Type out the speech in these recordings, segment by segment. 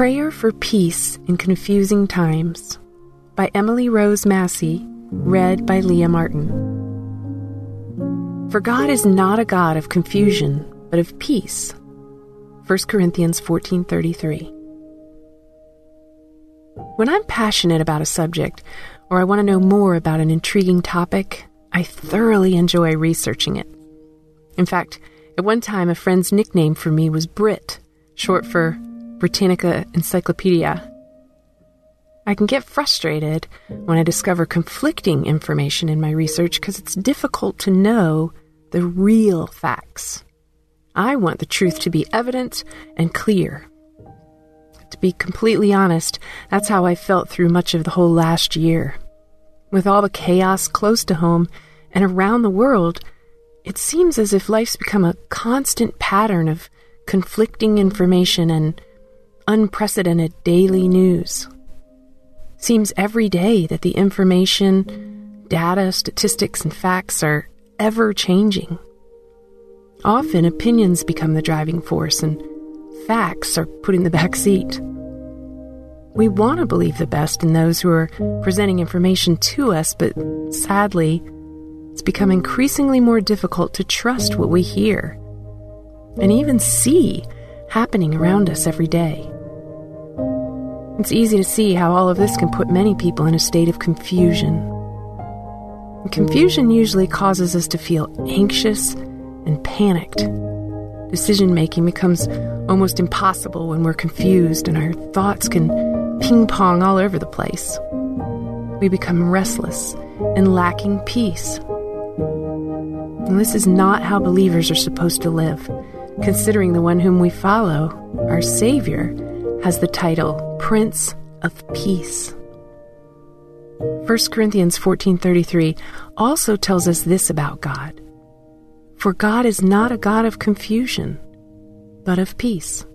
Prayer for Peace in Confusing Times by Emily Rose Massey, read by Leah Martin. For God is not a God of confusion, but of peace. 1 Corinthians 14:33. When I'm passionate about a subject or I want to know more about an intriguing topic, I thoroughly enjoy researching it. In fact, at one time a friend's nickname for me was Brit, short for Britannica Encyclopedia. I can get frustrated when I discover conflicting information in my research because it's difficult to know the real facts. I want the truth to be evident and clear. To be completely honest, that's how I felt through much of the whole last year. With all the chaos close to home and around the world, it seems as if life's become a constant pattern of conflicting information and unprecedented daily news. Seems every day that the information, data, statistics, and facts are ever changing. Often opinions become the driving force and facts are put in the back seat. We want to believe the best in those who are presenting information to us, but sadly, it's become increasingly more difficult to trust what we hear and even see happening around us every day. It's easy to see how all of this can put many people in a state of confusion. And confusion usually causes us to feel anxious and panicked. Decision making becomes almost impossible when we're confused and our thoughts can ping pong all over the place. We become restless and lacking peace. And this is not how believers are supposed to live, considering the one whom we follow, our Savior, has the title Prince of Peace. 1 Corinthians 14:33 also tells us this about God. For God is not a God of confusion, but of peace.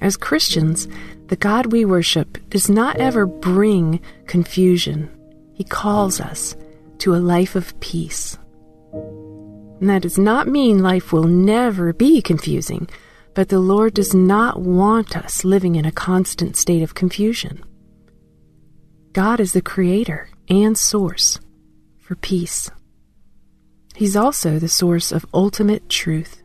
As Christians, the God we worship does not ever bring confusion. He calls us to a life of peace. And that does not mean life will never be confusing, but the Lord does not want us living in a constant state of confusion. God is the creator and source for peace. He's also the source of ultimate truth.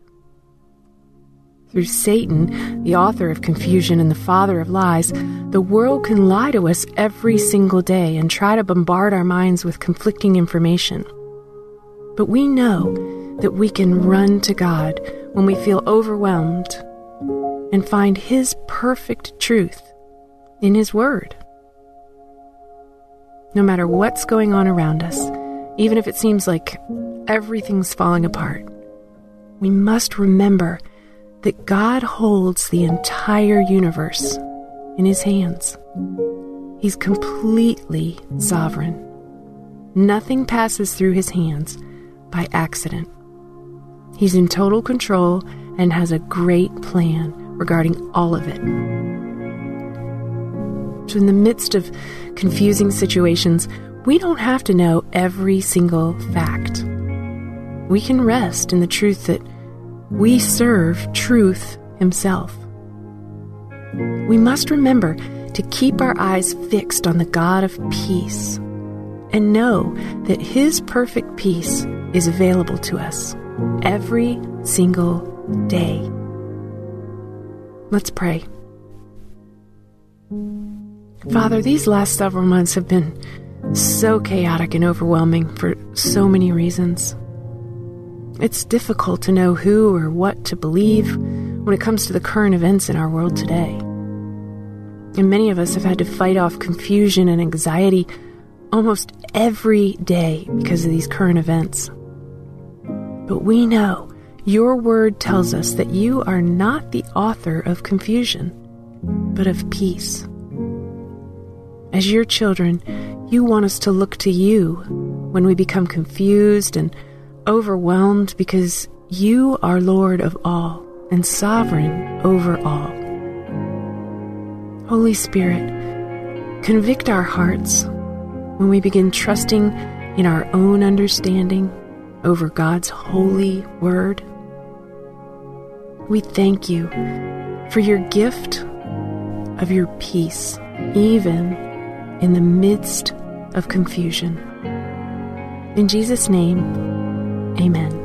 Through Satan, the author of confusion and the father of lies, the world can lie to us every single day and try to bombard our minds with conflicting information. But we know that we can run to God when we feel overwhelmed and find His perfect truth in His Word. No matter what's going on around us, even if it seems like everything's falling apart. We must remember that God holds the entire universe in His hands. He's completely sovereign. Nothing passes through His hands by accident. He's in total control and has a great plan regarding all of it. So, in the midst of confusing situations, we don't have to know every single fact we can rest in the truth that we serve truth himself. We must remember to keep our eyes fixed on the God of peace and know that his perfect peace is available to us every single day. Let's pray. Father, these last several months have been so chaotic and overwhelming for so many reasons. It's difficult to know who or what to believe when it comes to the current events in our world today. And many of us have had to fight off confusion and anxiety almost every day because of these current events. But we know your word tells us that you are not the author of confusion, but of peace. As your children, you want us to look to you when we become confused and overwhelmed because you are Lord of all and sovereign over all. Holy Spirit, convict our hearts when we begin trusting in our own understanding over God's holy word. We thank you for your gift of your peace, even in the midst of confusion. In Jesus' name, amen.